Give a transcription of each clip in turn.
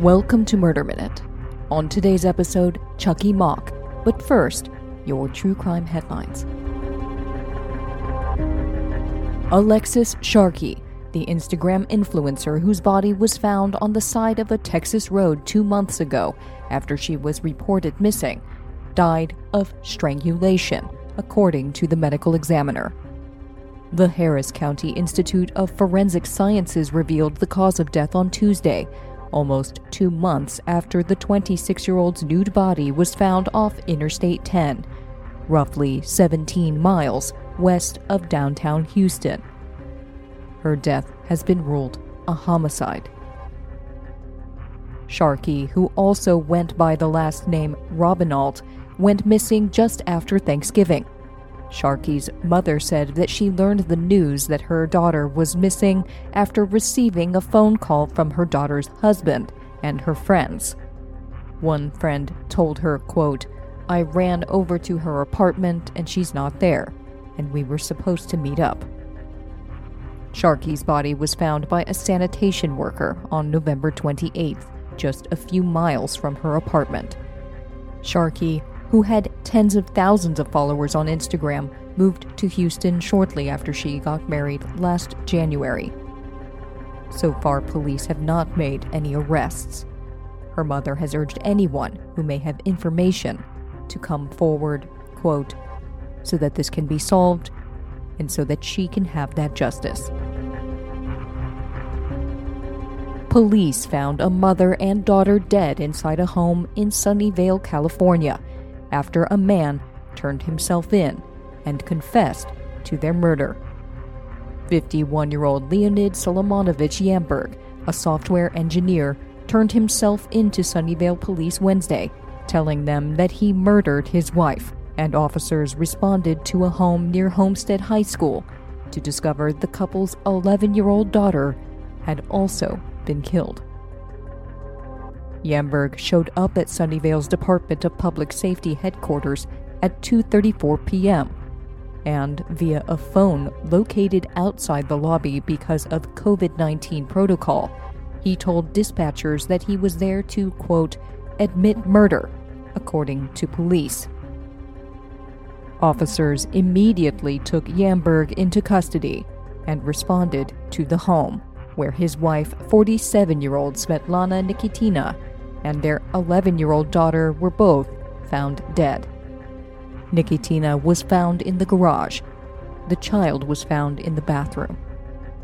Welcome to Murder Minute. On today's episode, Chucky Mock. But first, your true crime headlines. Alexis Sharkey, the Instagram influencer whose body was found on the side of a Texas road two months ago after she was reported missing, died of strangulation, according to the medical examiner. The Harris County Institute of Forensic Sciences revealed the cause of death on Tuesday, almost two months after the 26 year old's nude body was found off Interstate 10, roughly 17 miles west of downtown Houston. Her death has been ruled a homicide. Sharkey, who also went by the last name Robinault, went missing just after Thanksgiving. Sharkey's mother said that she learned the news that her daughter was missing after receiving a phone call from her daughter's husband and her friends. One friend told her, quote, I ran over to her apartment and she's not there, and we were supposed to meet up. Sharkey's body was found by a sanitation worker on November 28th, just a few miles from her apartment. Sharkey who had tens of thousands of followers on Instagram, moved to Houston shortly after she got married last January. So far, police have not made any arrests. Her mother has urged anyone who may have information to come forward, quote, so that this can be solved and so that she can have that justice. Police found a mother and daughter dead inside a home in Sunnyvale, California after a man turned himself in and confessed to their murder. 51 year old Leonid Solomonovich Yamberg, a software engineer, turned himself into Sunnyvale police Wednesday, telling them that he murdered his wife, and officers responded to a home near Homestead High School to discover the couple's 11 year old daughter had also been killed. Yamberg showed up at Sunnyvale's Department of Public Safety headquarters at 2:34 p.m. and via a phone located outside the lobby because of COVID-19 protocol, he told dispatchers that he was there to quote admit murder, according to police. Officers immediately took Yamberg into custody and responded to the home, where his wife, 47 year old Svetlana Nikitina, and their 11 year old daughter were both found dead. Nikitina was found in the garage. The child was found in the bathroom.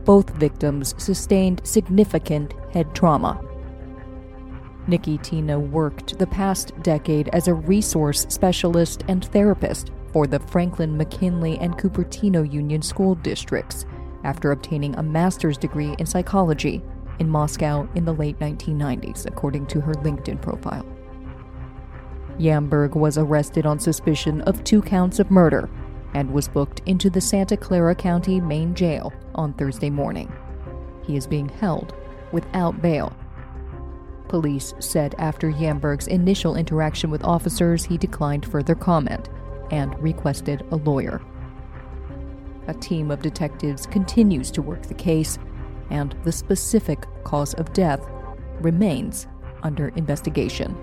Both victims sustained significant head trauma. Nikitina worked the past decade as a resource specialist and therapist for the Franklin, McKinley, and Cupertino Union school districts after obtaining a master's degree in psychology in Moscow in the late 1990s, according to her LinkedIn profile. Yamberg was arrested on suspicion of two counts of murder and was booked into the Santa Clara County main jail on Thursday morning. He is being held without bail. Police said after Yamberg's initial interaction with officers, he declined further comment and requested a lawyer. A team of detectives continues to work the case and the specific cause of death remains under investigation.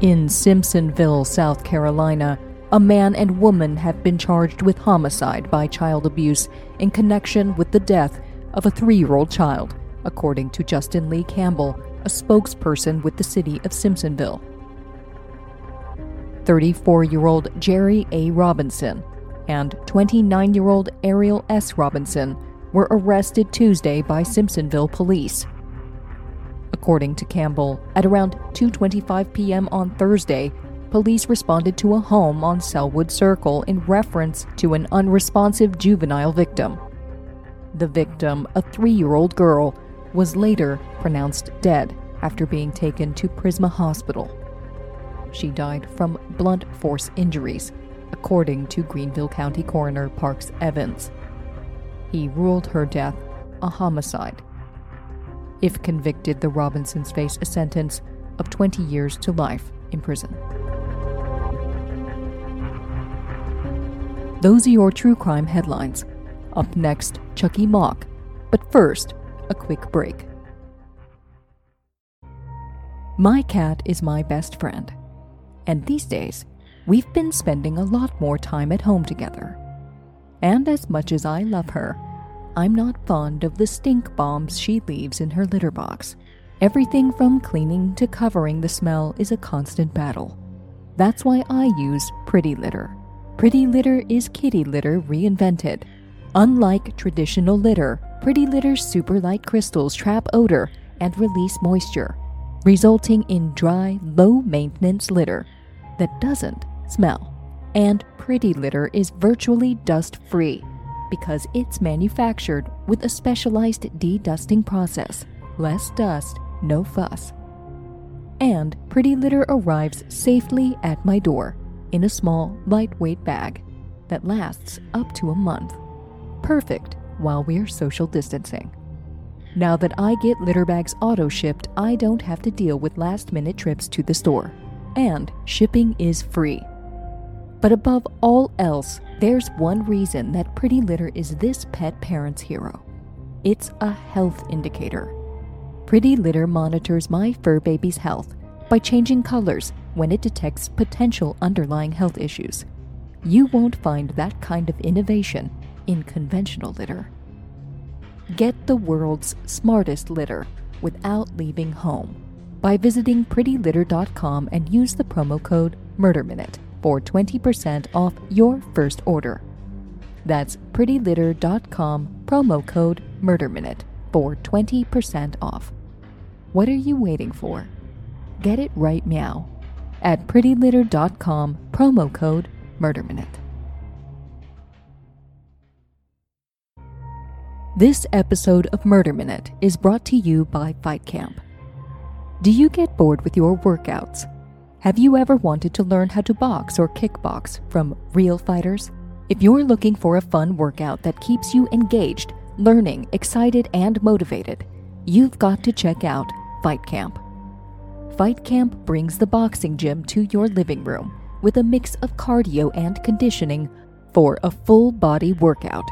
In Simpsonville, South Carolina, a man and woman have been charged with homicide by child abuse in connection with the death of a three year old child, according to Justin Lee Campbell, a spokesperson with the city of Simpsonville. 34 year old Jerry A. Robinson and 29 year old Ariel S. Robinson were arrested Tuesday by Simpsonville police. According to Campbell, at around 2:25 p.m. on Thursday, police responded to a home on Selwood Circle in reference to an unresponsive juvenile victim. The victim, a 3-year-old girl, was later pronounced dead after being taken to Prisma Hospital. She died from blunt force injuries according to Greenville County Coroner Parks Evans. He ruled her death a homicide. If convicted, the Robinsons face a sentence of 20 years to life in prison. Those are your true crime headlines. Up next, Chucky Mock. But first, a quick break. My cat is my best friend, and these days, we've been spending a lot more time at home together. And as much as I love her, I'm not fond of the stink bombs she leaves in her litter box. Everything from cleaning to covering the smell is a constant battle. That's why I use Pretty Litter. Pretty Litter is kitty litter reinvented. Unlike traditional litter, Pretty Litter's super light crystals trap odor and release moisture resulting in dry, low maintenance litter that doesn't smell. And Pretty Litter is virtually dust free because it's manufactured with a specialized de-dusting process. Less dust, no fuss. And Pretty Litter arrives safely at my door in a small, lightweight bag that lasts up to a month. Perfect while we're social distancing. Now that I get litter bags auto shipped, I don't have to deal with last minute trips to the store. And shipping is free. But above all else, there's one reason that Pretty Litter is this pet parent's hero it's a health indicator. Pretty Litter monitors my fur baby's health by changing colors when it detects potential underlying health issues. You won't find that kind of innovation in conventional litter. Get the world's smartest litter without leaving home by visiting prettylitter.com and use the promo code MurderMinute for 20% off your first order. That's prettylitter.com promo code MurderMinute for 20% off. What are you waiting for? Get it right meow at prettylitter.com promo code MurderMinute. This episode of Murder Minute is brought to you by Fight Camp. Do you get bored with your workouts? Have you ever wanted to learn how to box or kickbox from real fighters? If you're looking for a fun workout that keeps you engaged, learning, excited, and motivated, you've got to check out Fight Camp. Fight Camp brings the boxing gym to your living room with a mix of cardio and conditioning for a full body workout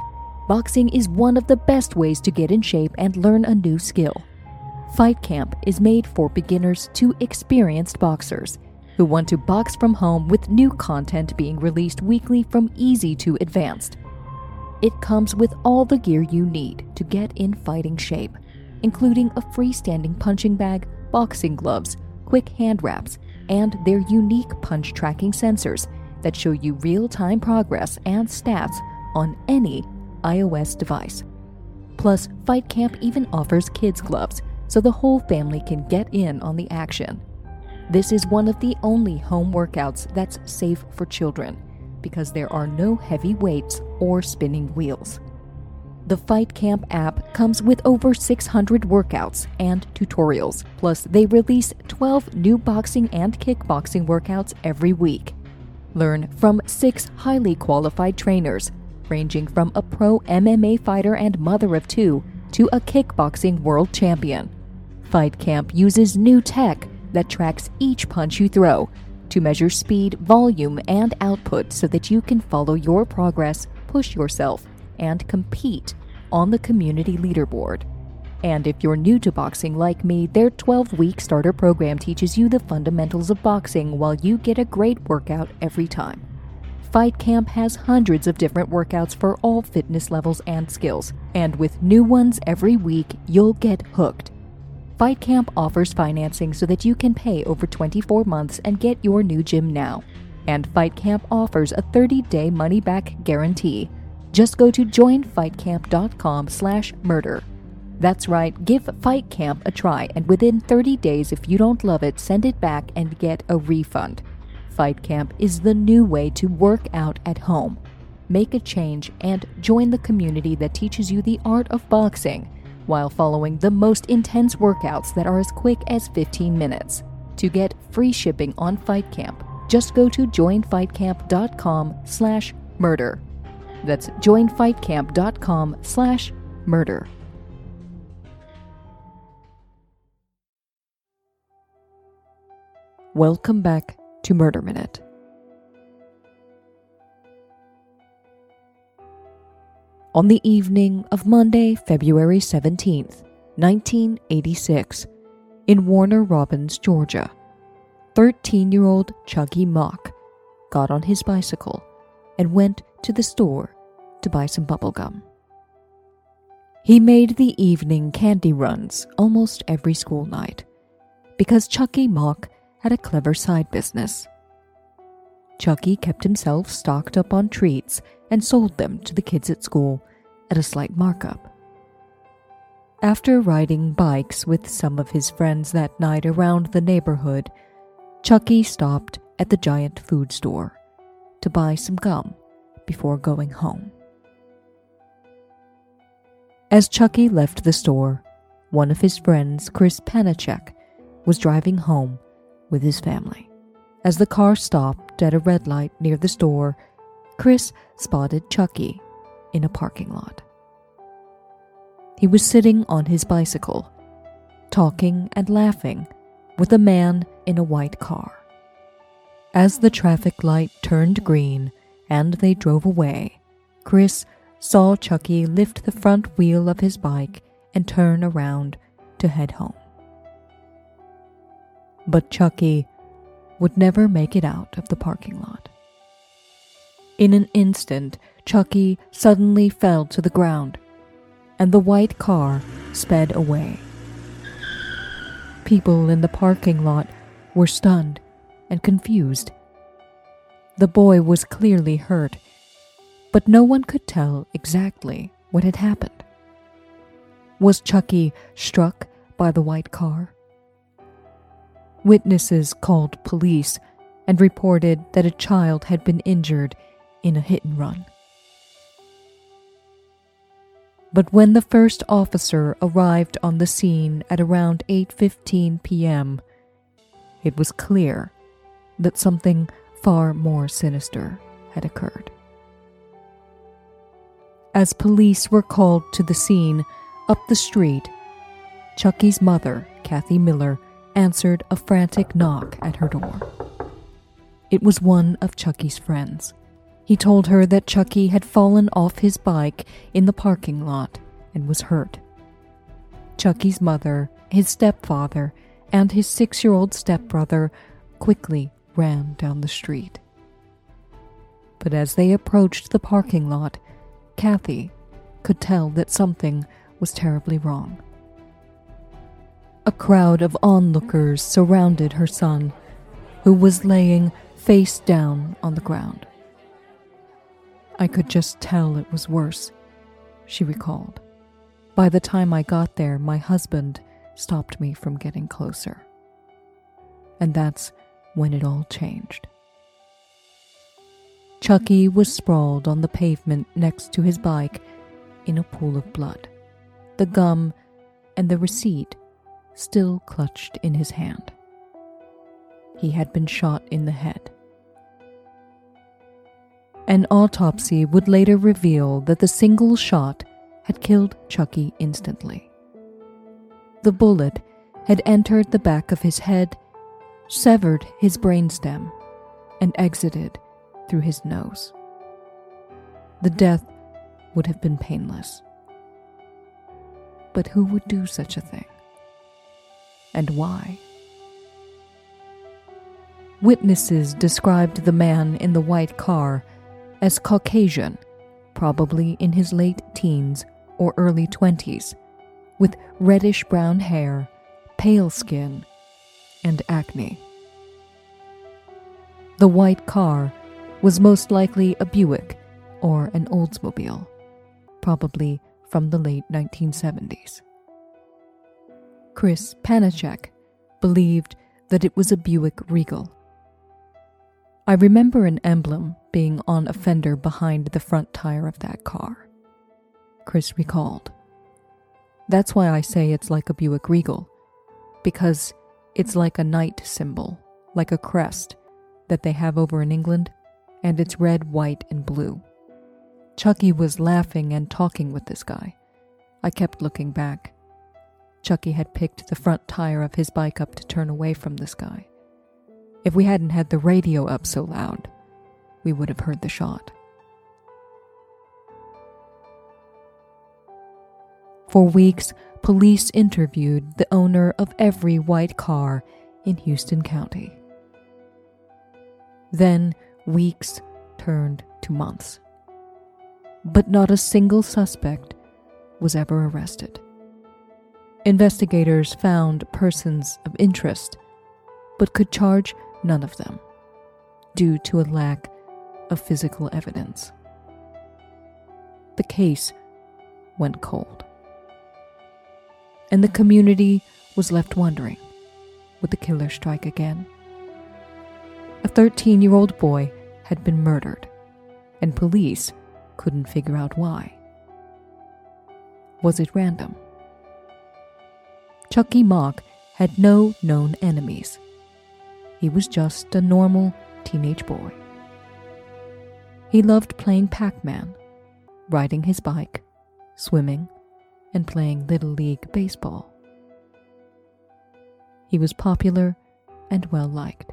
boxing is one of the best ways to get in shape and learn a new skill. Fight Camp is made for beginners to experienced boxers who want to box from home with new content being released weekly from easy to advanced. It comes with all the gear you need to get in fighting shape, including a freestanding punching bag, boxing gloves, quick hand wraps, and their unique punch tracking sensors that show you real time progress and stats on any iOS device. Plus, Fight Camp even offers kids' gloves so the whole family can get in on the action. This is one of the only home workouts that's safe for children because there are no heavy weights or spinning wheels. The Fight Camp app comes with over 600 workouts and tutorials, plus, they release 12 new boxing and kickboxing workouts every week. Learn from six highly qualified trainers ranging from a pro MMA fighter and mother of two to a kickboxing world champion. Fight Camp uses new tech that tracks each punch you throw to measure speed, volume, and output so that you can follow your progress, push yourself, and compete on the community leaderboard. And if you're new to boxing like me, their 12 week starter program teaches you the fundamentals of boxing while you get a great workout every time. Fight Camp has hundreds of different workouts for all fitness levels and skills, and with new ones every week, you'll get hooked. Fight Camp offers financing so that you can pay over 24 months and get your new gym now. And Fight Camp offers a 30-day money-back guarantee. Just go to joinfightcamp.com/murder. That's right, give Fight Camp a try and within 30 days if you don't love it, send it back and get a refund. Fight Camp is the new way to work out at home. Make a change and join the community that teaches you the art of boxing while following the most intense workouts that are as quick as 15 minutes. To get free shipping on Fight Camp, just go to joinfightcamp.com/murder. That's joinfightcamp.com/murder. Welcome back to Murder Minute. On the evening of Monday, February 17th, 1986, in Warner Robins, Georgia, 13 year old Chucky Mock got on his bicycle and went to the store to buy some bubblegum. He made the evening candy runs almost every school night because Chucky Mock had a clever side business. Chucky kept himself stocked up on treats and sold them to the kids at school at a slight markup. After riding bikes with some of his friends that night around the neighborhood, Chucky stopped at the giant food store to buy some gum before going home. As Chucky left the store, one of his friends, Chris Panachek, was driving home with his family. As the car stopped at a red light near the store, Chris spotted Chucky in a parking lot. He was sitting on his bicycle, talking and laughing with a man in a white car. As the traffic light turned green and they drove away, Chris saw Chucky lift the front wheel of his bike and turn around to head home. But Chucky would never make it out of the parking lot. In an instant, Chucky suddenly fell to the ground, and the white car sped away. People in the parking lot were stunned and confused. The boy was clearly hurt, but no one could tell exactly what had happened. Was Chucky struck by the white car? Witnesses called police and reported that a child had been injured in a hit and run. But when the first officer arrived on the scene at around 8:15 p.m., it was clear that something far more sinister had occurred. As police were called to the scene up the street, Chucky's mother, Kathy Miller, answered a frantic knock at her door. It was one of Chucky's friends. He told her that Chucky had fallen off his bike in the parking lot and was hurt. Chucky's mother, his stepfather, and his six year old stepbrother quickly ran down the street. But as they approached the parking lot, Kathy could tell that something was terribly wrong. A crowd of onlookers surrounded her son, who was laying face down on the ground. I could just tell it was worse, she recalled. By the time I got there, my husband stopped me from getting closer. And that's when it all changed. Chucky was sprawled on the pavement next to his bike in a pool of blood, the gum and the receipt still clutched in his hand. He had been shot in the head. An autopsy would later reveal that the single shot had killed Chucky instantly. The bullet had entered the back of his head, severed his brainstem, and exited through his nose. The death would have been painless. But who would do such a thing? And why? Witnesses described the man in the white car as Caucasian, probably in his late teens or early 20s, with reddish brown hair, pale skin, and acne. The white car was most likely a Buick or an Oldsmobile, probably from the late 1970s. Chris Panachek believed that it was a Buick Regal. I remember an emblem being on a fender behind the front tire of that car. Chris recalled. That's why I say it's like a Buick Regal, because it's like a knight symbol, like a crest that they have over in England, and it's red, white, and blue. Chucky was laughing and talking with this guy. I kept looking back. Chucky had picked the front tire of his bike up to turn away from this guy. If we hadn't had the radio up so loud, we would have heard the shot. For weeks, police interviewed the owner of every white car in Houston County. Then weeks turned to months. But not a single suspect was ever arrested. Investigators found persons of interest, but could charge none of them due to a lack of physical evidence. The case went cold. And the community was left wondering would the killer strike again? A 13 year old boy had been murdered, and police couldn't figure out why. Was it random? Chucky Mock had no known enemies. He was just a normal teenage boy. He loved playing Pac Man, riding his bike, swimming, and playing Little League Baseball. He was popular and well liked.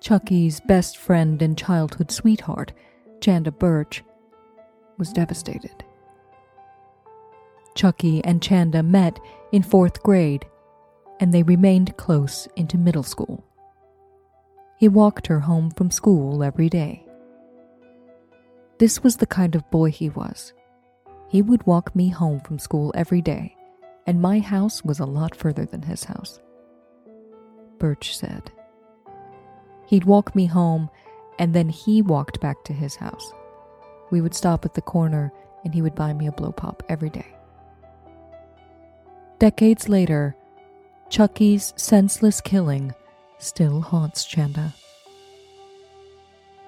Chucky's best friend and childhood sweetheart, Chanda Birch, was devastated. Chucky and Chanda met in fourth grade, and they remained close into middle school. He walked her home from school every day. This was the kind of boy he was. He would walk me home from school every day, and my house was a lot further than his house. Birch said. He'd walk me home, and then he walked back to his house. We would stop at the corner, and he would buy me a blow pop every day. Decades later, Chucky's senseless killing still haunts Chanda.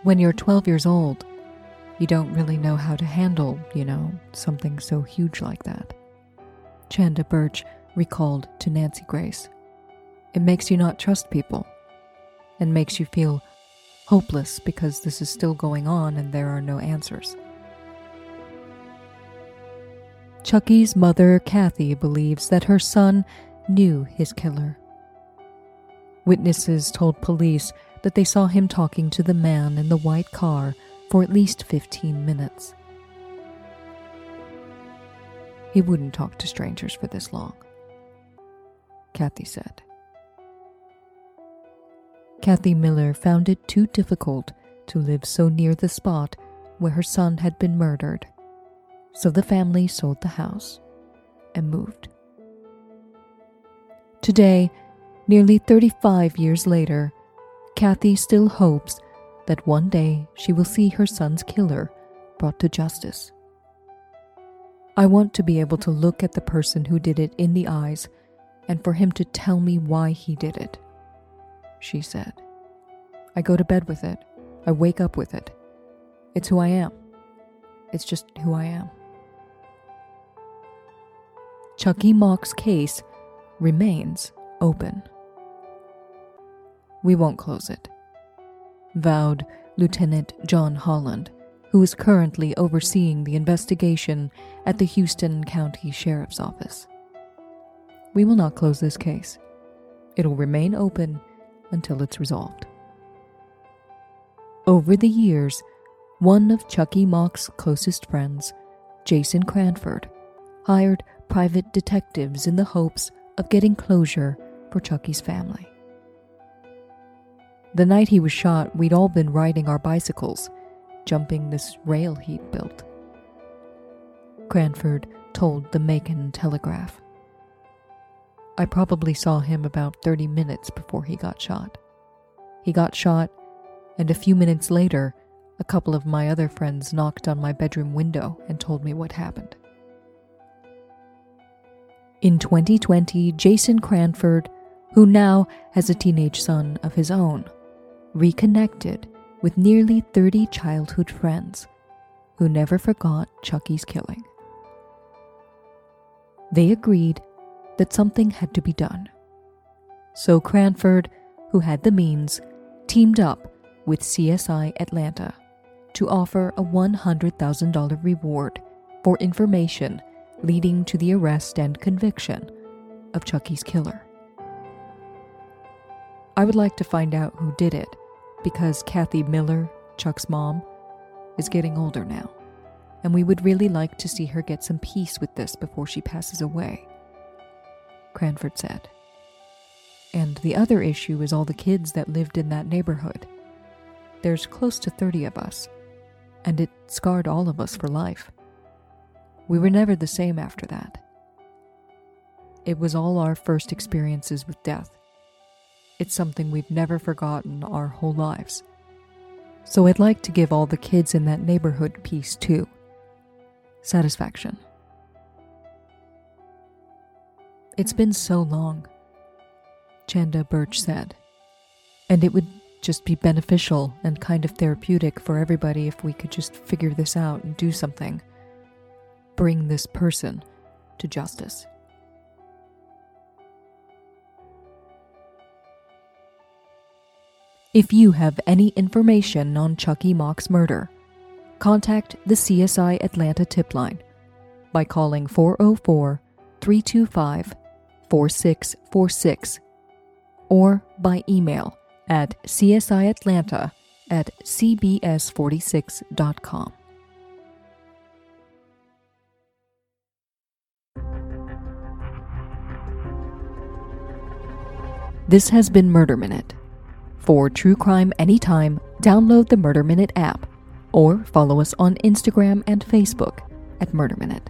When you're 12 years old, you don't really know how to handle, you know, something so huge like that. Chanda Birch recalled to Nancy Grace. It makes you not trust people and makes you feel hopeless because this is still going on and there are no answers. Chucky's mother, Kathy, believes that her son knew his killer. Witnesses told police that they saw him talking to the man in the white car for at least 15 minutes. He wouldn't talk to strangers for this long, Kathy said. Kathy Miller found it too difficult to live so near the spot where her son had been murdered, so the family sold the house and moved. Today, nearly 35 years later, Kathy still hopes that one day she will see her son's killer brought to justice. I want to be able to look at the person who did it in the eyes and for him to tell me why he did it, she said. I go to bed with it. I wake up with it. It's who I am. It's just who I am. Chucky Mock's case remains open. We won't close it vowed Lieutenant John Holland, who is currently overseeing the investigation at the Houston County Sheriff's Office. We will not close this case. It'll remain open until it's resolved. Over the years, one of Chucky Mock's closest friends, Jason Cranford, hired private detectives in the hopes of getting closure for Chucky's family. The night he was shot, we'd all been riding our bicycles, jumping this rail he'd built. Cranford told the Macon Telegraph. I probably saw him about 30 minutes before he got shot. He got shot, and a few minutes later, a couple of my other friends knocked on my bedroom window and told me what happened. In 2020, Jason Cranford, who now has a teenage son of his own, reconnected with nearly 30 childhood friends who never forgot Chucky's killing. They agreed that something had to be done. So Cranford, who had the means, teamed up with CSI Atlanta to offer a $100,000 reward for information leading to the arrest and conviction of Chucky's killer. I would like to find out who did it because Kathy Miller, Chuck's mom, is getting older now. and we would really like to see her get some peace with this before she passes away. Cranford said. And the other issue is all the kids that lived in that neighborhood. There's close to 30 of us, and it scarred all of us for life. We were never the same after that. It was all our first experiences with death. It's something we've never forgotten our whole lives. So I'd like to give all the kids in that neighborhood peace too. Satisfaction. It's been so long, Chanda Birch said, and it would just be beneficial and kind of therapeutic for everybody if we could just figure this out and do something. Bring this person to justice. If you have any information on Chucky Mock's murder, contact the CSI Atlanta tip line by calling 404 325 4646 or by email at csiatlanta at cbs46.com. This has been Murder Minute. For true crime anytime, download the Murder Minute app or follow us on Instagram and Facebook at Murder Minute.